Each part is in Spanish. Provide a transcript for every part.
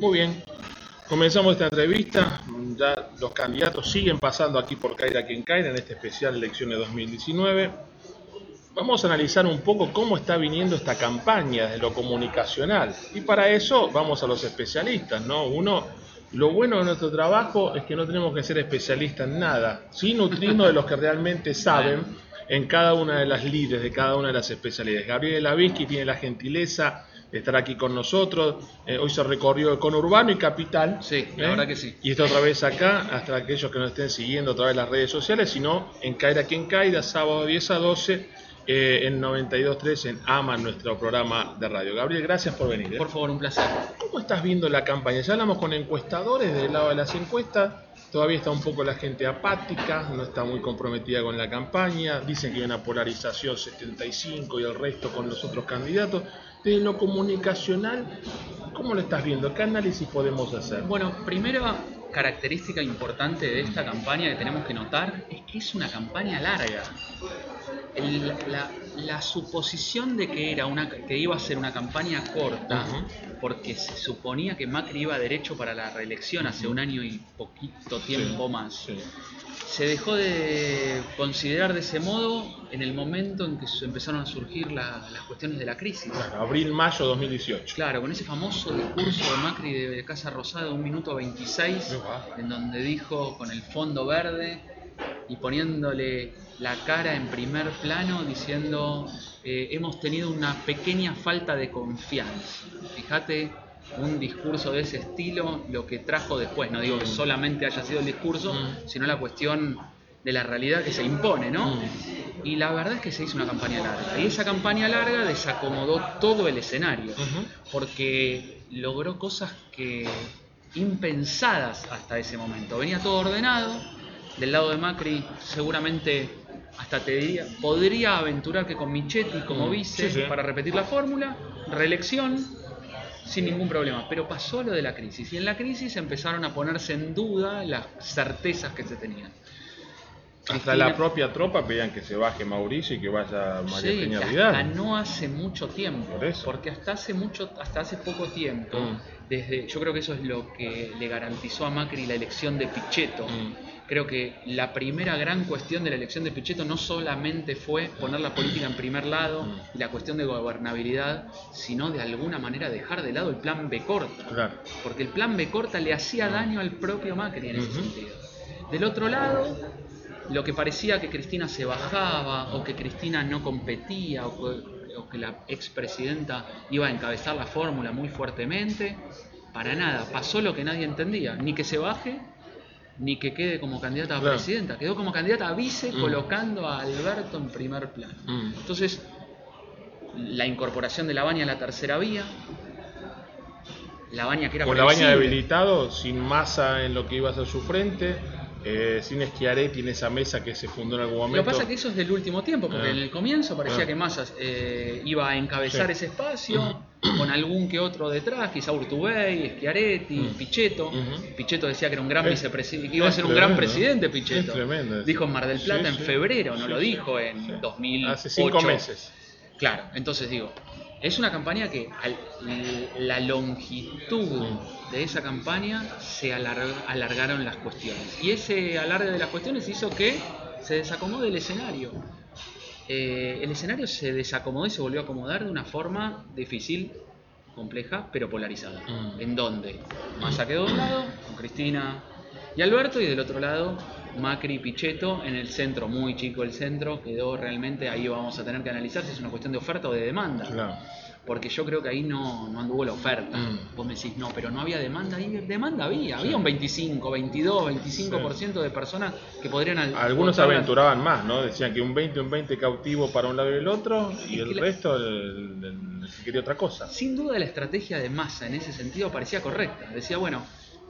Muy bien. Comenzamos esta entrevista. Ya los candidatos siguen pasando aquí por Caira quien Caira en este especial Elecciones 2019. Vamos a analizar un poco cómo está viniendo esta campaña de lo comunicacional. Y para eso vamos a los especialistas, ¿no? Uno, lo bueno de nuestro trabajo es que no tenemos que ser especialistas en nada, sí nutrirnos de los que realmente saben en cada una de las líderes, de cada una de las especialidades. Gabriel Lavisky tiene la gentileza estar aquí con nosotros. Eh, hoy se recorrió con Urbano y Capital. Sí, la ¿eh? verdad que sí. Y está otra vez acá, hasta aquellos que nos estén siguiendo a través de las redes sociales, sino en Caira quien Caira, sábado 10 a 12 eh, en 92.3 en AMA, nuestro programa de radio. Gabriel, gracias por venir. ¿eh? Por favor, un placer. ¿Cómo estás viendo la campaña? Ya hablamos con encuestadores del lado de las encuestas. Todavía está un poco la gente apática, no está muy comprometida con la campaña. Dicen que hay una polarización 75 y el resto con los otros candidatos. Desde lo comunicacional, ¿cómo lo estás viendo? ¿Qué análisis podemos hacer? Bueno, primera característica importante de esta campaña que tenemos que notar es que es una campaña larga. El- la, la suposición de que era una que iba a ser una campaña corta, porque se suponía que Macri iba derecho para la reelección hace un año y poquito tiempo más, Sí. Se dejó de considerar de ese modo en el momento en que empezaron a surgir la- las cuestiones de la crisis. Claro, abril-mayo 2018. Claro, con ese famoso discurso de Macri de Casa Rosada un minuto 26, Qué bárbaro. en donde dijo con el fondo verde y poniéndole la cara en primer plano diciendo eh, hemos tenido una pequeña falta de confianza. Fíjate un discurso de ese estilo, lo que trajo después, no digo que solamente haya sido el discurso, Mm. sino la cuestión de la realidad que se impone, ¿no? Mm. Y la verdad es que se hizo una campaña larga. Y esa campaña larga desacomodó todo el escenario porque logró cosas que impensadas hasta ese momento. Venía todo ordenado, del lado de Macri seguramente hasta te diría, podría aventurar que con Michetti como Mm, vice sí, sí. para repetir la fórmula, reelección sin ningún problema. Pero pasó lo de la crisis y en la crisis empezaron a ponerse en duda las certezas que se tenían. Hasta Cristina- la propia tropa pedían que se baje Mauricio y que vaya María Sí, Peña hasta Vidal. no hace mucho tiempo. Por eso. Porque hasta hace mucho, hasta hace poco tiempo, Mm. desde, yo creo que eso es lo que le garantizó a Macri la elección de Pichetto. Mm. Creo que la primera gran cuestión de la elección de Pichetto no solamente fue poner la política en primer lado y la cuestión de gobernabilidad, sino de alguna manera dejar de lado el plan B corta. Claro. Porque el plan B corta le hacía daño al propio Macri en ese sentido. Del otro lado, lo que parecía que Cristina se bajaba o que Cristina no competía o que, o que la expresidenta iba a encabezar la fórmula muy fuertemente, para nada, pasó lo que nadie entendía, ni que se baje ni que quede como candidata a Claro. presidenta, quedó como candidata a vice Mm. colocando a Alberto en primer plano. Mm. Entonces, la incorporación de la baña a la tercera vía, la baña que era Con la baña previsible. debilitado, sin masa en lo que iba a ser su frente, eh, sin Schiaretti en esa mesa que se fundó en algún momento. Lo que pasa es que eso es del último tiempo, porque Ah. en el comienzo parecía Ah. que Massa eh, iba a encabezar Sí. ese espacio, con algún que otro detrás, quizá Urtubey, Schiaretti, Mm. Pichetto. Pichetto decía que era un gran Es- vicepresidente, iba a ser un gran presidente Pichetto. Tremendo. Dijo en Mar del Plata Sí, en sí. febrero, no lo dijo en Sí. 2008. Hace cinco meses. Claro, entonces digo, es una campaña que al- la longitud de esa campaña se alar- alargaron las cuestiones. Y ese alargue de las cuestiones hizo que se desacomode el escenario. Eh, el escenario se desacomodó y se volvió a acomodar de una forma difícil, compleja, pero polarizada. Mm. ¿En dónde? Massa quedó de un lado, con Cristina y Alberto, y del otro lado Macri y Pichetto, en el centro, muy chico el centro, quedó realmente, ahí vamos a tener que analizar si es una cuestión de oferta o de demanda. Claro. Porque yo creo que ahí no, no anduvo la oferta. Mm. Vos me decís, no, pero no había demanda. Ahí demanda había. Había un 25, 22, 25% de personas que podrían... al- Algunos aventuraban más, ¿no? Decían que un 20, un 20 cautivo para un lado y el otro, y Es el que la- resto el, el- el que quería otra cosa. Sin duda la estrategia de masa en ese sentido parecía correcta. Decía, bueno,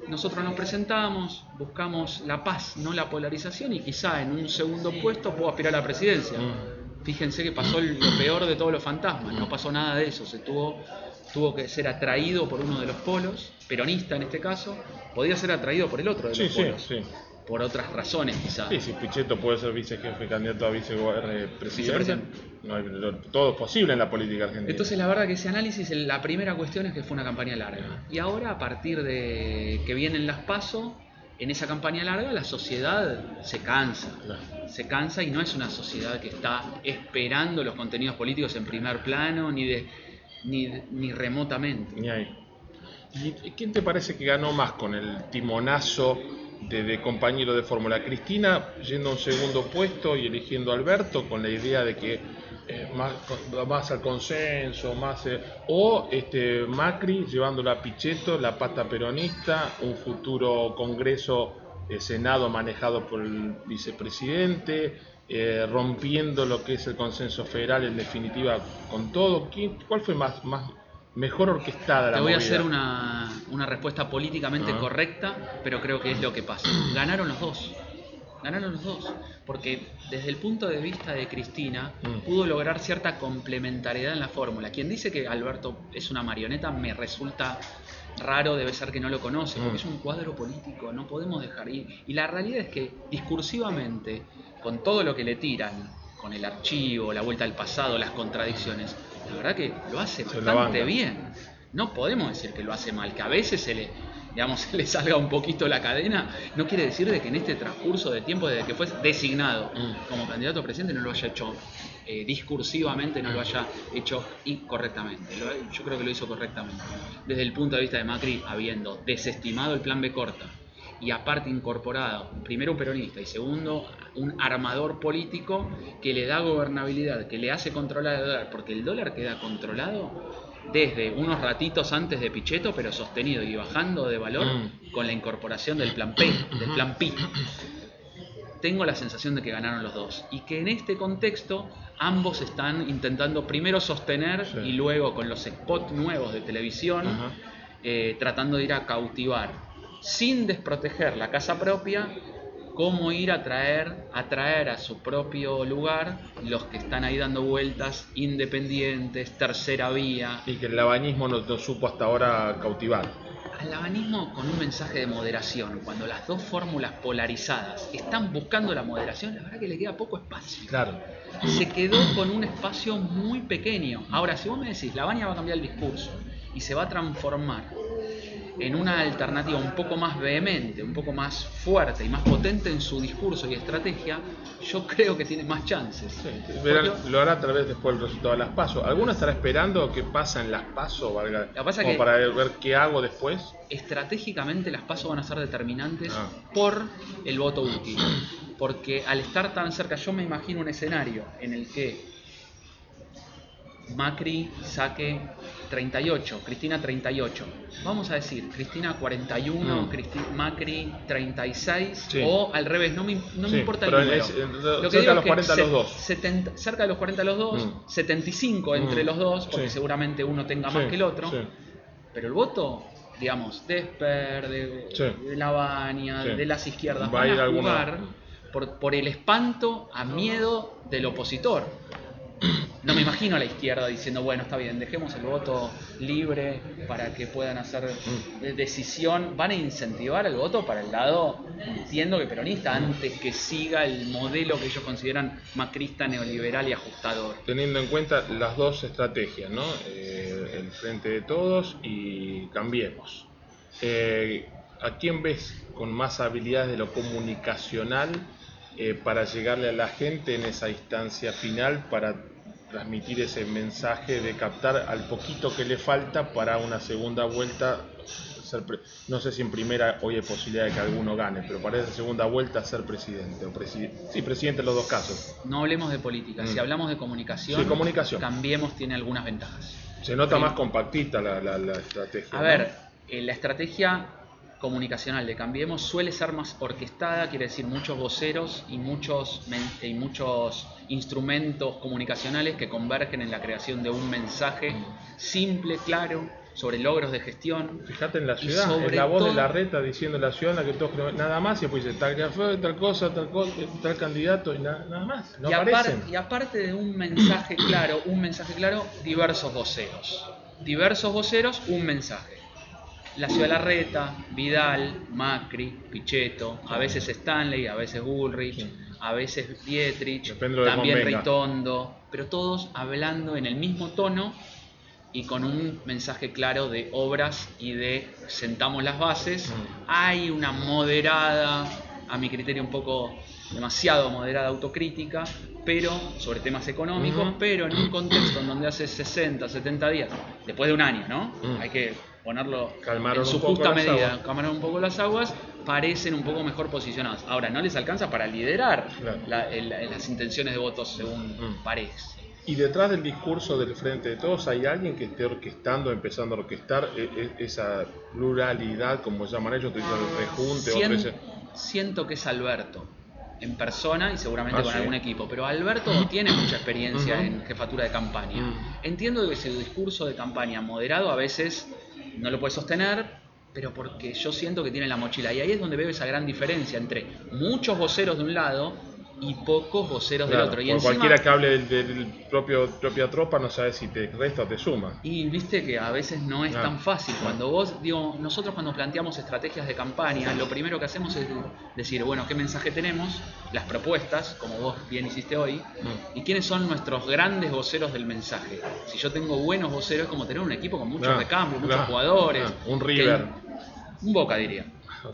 nosotros nos presentamos, buscamos la paz, no la polarización, y quizá en un segundo puesto puedo aspirar a la presidencia. Mm. Fíjense que pasó lo peor de todos los fantasmas, no pasó nada de eso, se tuvo, tuvo que ser atraído por uno de los polos, peronista en este caso, podía ser atraído por el otro de Sí, los sí, polos. sí. por otras razones quizás. Sí, si Pichetto puede ser vicejefe, candidato a vicepresidente, Vicepresidente. no hay- todo es posible en la política argentina. Entonces la verdad que ese análisis, la primera cuestión es que fue una campaña larga. Y ahora a partir de que vienen las pasos, en esa campaña larga la sociedad se cansa. Claro. Se cansa y no es una sociedad que está esperando los contenidos políticos en primer plano ni de ni, ni remotamente. ¿Y quién te parece que ganó más con el timonazo de, compañero de fórmula? ¿Cristina yendo a un segundo puesto y eligiendo a Alberto con la idea de que eh, más, más al consenso, más eh, o este Macri llevándola a Pichetto, la pata peronista, un futuro Congreso, eh, Senado manejado por el vicepresidente, eh, rompiendo lo que es el consenso federal en definitiva con todo. ¿Quién, ¿Cuál fue más, más mejor orquestada la Te voy a hacer una, una respuesta políticamente Ah. correcta, pero creo que es lo que pasa. Ganaron los dos. Ganaron los dos. Porque desde el punto de vista de Cristina, Mm. pudo lograr cierta complementariedad en la fórmula. Quien dice que Alberto es una marioneta me resulta raro, debe ser que no lo conoce, porque Mm. es un cuadro político, no podemos dejar ir. Y la realidad es que discursivamente, con todo lo que le tiran, con el archivo, la vuelta al pasado, las contradicciones, la verdad que lo hace Se bastante bien. No podemos decir que lo hace mal, que a veces se le, digamos, se le salga un poquito la cadena, no quiere decir de que en este transcurso de tiempo, desde que fue designado Mm. como candidato a presidente, no lo haya hecho eh, discursivamente, no lo haya hecho incorrectamente. Lo- yo creo que lo hizo correctamente. Desde el punto de vista de Macri, habiendo desestimado el plan B corta y aparte incorporado, primero un peronista y segundo un armador político que le da gobernabilidad, que le hace controlar el dólar, porque el dólar queda controlado desde unos ratitos antes de Pichetto, pero sostenido y bajando de valor Mm. con la incorporación del plan P, del plan PI. Tengo la sensación de que ganaron los dos y que en este contexto ambos están intentando primero sostener Sí. y luego con los spots nuevos de televisión eh, tratando de ir a cautivar sin desproteger la casa propia cómo ir a traer, a traer a su propio lugar los que están ahí dando vueltas independientes, tercera vía, Y que el labañismo no, no supo hasta ahora cautivar. Al abanismo con un mensaje de moderación, cuando las dos fórmulas polarizadas están buscando la moderación, la verdad que le queda poco espacio. Claro. Se quedó con un espacio muy pequeño. Ahora, si vos me decís, la Baña va a cambiar el discurso y se va a transformar en una alternativa un poco más vehemente, un poco más fuerte y más potente en su discurso y estrategia, yo creo que tiene más chances. Sí, verán- lo hará tal vez después del resultado de las pasos. ¿Alguno estará esperando qué pasa en las pasos? Valga, que pasa como que- para ver qué hago después. estratégicamente las pasos van a ser determinantes Ah. por el voto útil. Porque al estar tan cerca, yo me imagino un escenario en el que Macri saque 38, Cristina 38. Vamos a decir, Cristina 41, Mm. Cristi- Macri 36 Sí. o al revés, no me, no Sí, me importa el pero número. es- eh, Lo cerca que de digo los es que 40 los dos. 70 cerca de los 40 los dos, Mm. 75 entre Mm. los dos, porque Sí. seguramente uno tenga más que el otro. Pero el voto, digamos, de Esper, de, de La Baña, Sí. de las izquierdas, Va a van a jugar por, por el espanto a miedo del opositor. No me imagino a la izquierda diciendo, bueno, está bien, dejemos el voto libre para que puedan hacer decisión. Van a incentivar el voto para el lado, entiendo que peronista, antes que siga el modelo que ellos consideran macrista, neoliberal y ajustador. Teniendo en cuenta las dos estrategias, ¿no? Eh, el frente de todos y cambiemos. Eh, ¿A quién ves con más habilidades de lo comunicacional eh, para llegarle a la gente en esa instancia final para transmitir ese mensaje de captar al poquito que le falta para una segunda vuelta? ser pre- no sé si en primera hoy hay posibilidad de que alguno gane, pero para esa segunda vuelta ser presidente o presidi- sí, presidente en los dos casos. No hablemos de política, Mm. si hablamos de comunicación, Sí, comunicación. Cambiemos tiene algunas ventajas. Se nota más compactita la, la- la estrategia. A ¿no? ver, eh, la estrategia comunicacional de Cambiemos suele ser más orquestada, quiere decir muchos voceros y muchos, y muchos instrumentos comunicacionales que convergen en la creación de un mensaje simple, claro, sobre logros de gestión. Fíjate en la ciudad, sobre en la voz de la reta diciendo en la ciudad en la que todos creen- nada más y después dice tal café, tal cosa, tal cosa, tal candidato y nada, nada más. No y aparte de un mensaje claro, un mensaje claro, diversos voceros. Diversos voceros, un mensaje. La ciudad de la Reta, Vidal, Macri, Pichetto, a veces Stanley, a veces Bullrich, a veces Dietrich, también. Ritondo, pero todos hablando en el mismo tono y con un mensaje claro de obras y de sentamos las bases. Mm. Hay una moderada, a mi criterio un poco demasiado moderada autocrítica, pero sobre temas económicos, pero en un contexto en donde hace 60, 70 días, después de un año, ¿no? Mm. Hay que ponerlo Calmaron en su justa medida, calmaron un poco las aguas, parecen un poco mejor posicionados. Ahora, no les alcanza para liderar Claro. la- el- las intenciones de votos según Mm. parece. Y detrás del discurso del Frente de Todos hay alguien que esté orquestando, empezando a orquestar eh, eh, esa pluralidad, como llaman ellos, el rejunte, siento que es Alberto en persona y seguramente Ah, con sí. algún equipo, pero Alberto no tiene mucha experiencia en jefatura de campaña. Mm. Entiendo que ese discurso de campaña moderado a veces no lo puede sostener, pero porque yo siento que tiene la mochila. Y ahí es donde veo esa gran diferencia entre muchos voceros de un lado y pocos voceros Claro, del otro. Y por encima, cualquiera que hable del, del propio propia tropa no sabe si te resta o te suma. Y viste que a veces no es tan fácil. Cuando vos, digo, nosotros cuando planteamos estrategias de campaña, lo primero que hacemos es decir, bueno, ¿qué mensaje tenemos? Las propuestas, como vos bien hiciste hoy, Mm. y quiénes son nuestros grandes voceros del mensaje. Si yo tengo buenos voceros, es como tener un equipo con muchos recambios, muchos claro, jugadores. un que- River. un Boca, diría.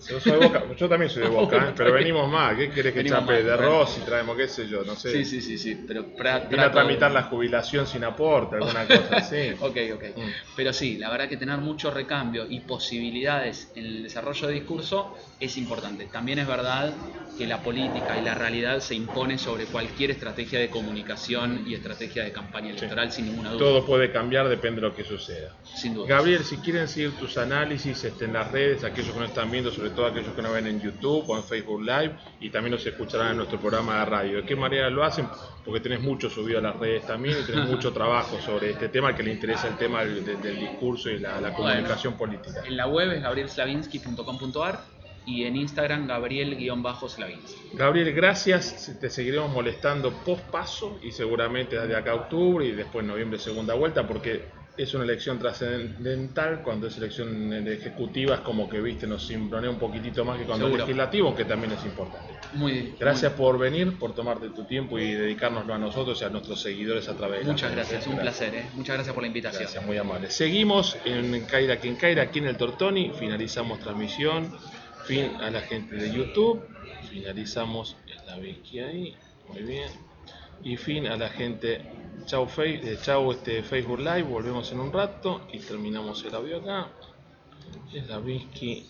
Yo, soy de Boca, yo también soy de Boca, ¿eh? pero venimos más. ¿Qué querés que Venimos chape más, de arroz y traemos qué sé yo? No sé. Sí, sí, sí, sí. Pero pra- Vine a tramitar la jubilación sin aporte, alguna cosa así. Ok, ok. Mm. Pero sí, la verdad que tener mucho recambio y posibilidades en el desarrollo de discurso es importante. También es verdad que la política y la realidad se impone sobre cualquier estrategia de comunicación y estrategia de campaña electoral, sin ninguna duda. Todo puede cambiar, depende de lo que suceda. Sin duda. Gabriel, si quieren seguir tus análisis este, en las redes, aquellos que nos están viendo, sobre todo aquellos que nos ven en YouTube o en Facebook Live, y también nos escucharán en nuestro programa de radio. ¿De qué manera lo hacen? Porque tenés mucho subido a las redes también y tenés mucho trabajo sobre este tema, al que le interesa el tema del, del- del discurso y la, la comunicación política. En la web es gabrielslavinsky.com.ar y en Instagram gabriel-slavinsky. Gabriel, gracias. Te seguiremos molestando post paso y seguramente desde acá a octubre y después noviembre segunda vuelta porque es una elección trascendental. Cuando es elección de ejecutivas como que viste nos cimbronea un poquitito más que cuando es legislativo, que también es importante. Muy Gracias por venir, por tomarte tu tiempo y dedicárnoslo a nosotros y a nuestros seguidores a través de Muchas gracias, un placer. ¿eh? Muchas gracias por la invitación. Gracias, muy amable. Seguimos en Caira quien Caira, aquí en el Tortoni. Finalizamos transmisión. Fin a la gente de YouTube. Finalizamos en la Vicky ahí. Muy bien. Y fin a la gente. Chau, Fe- eh, chau este Facebook Live. Volvemos en un rato y terminamos el audio acá. Es la Vicky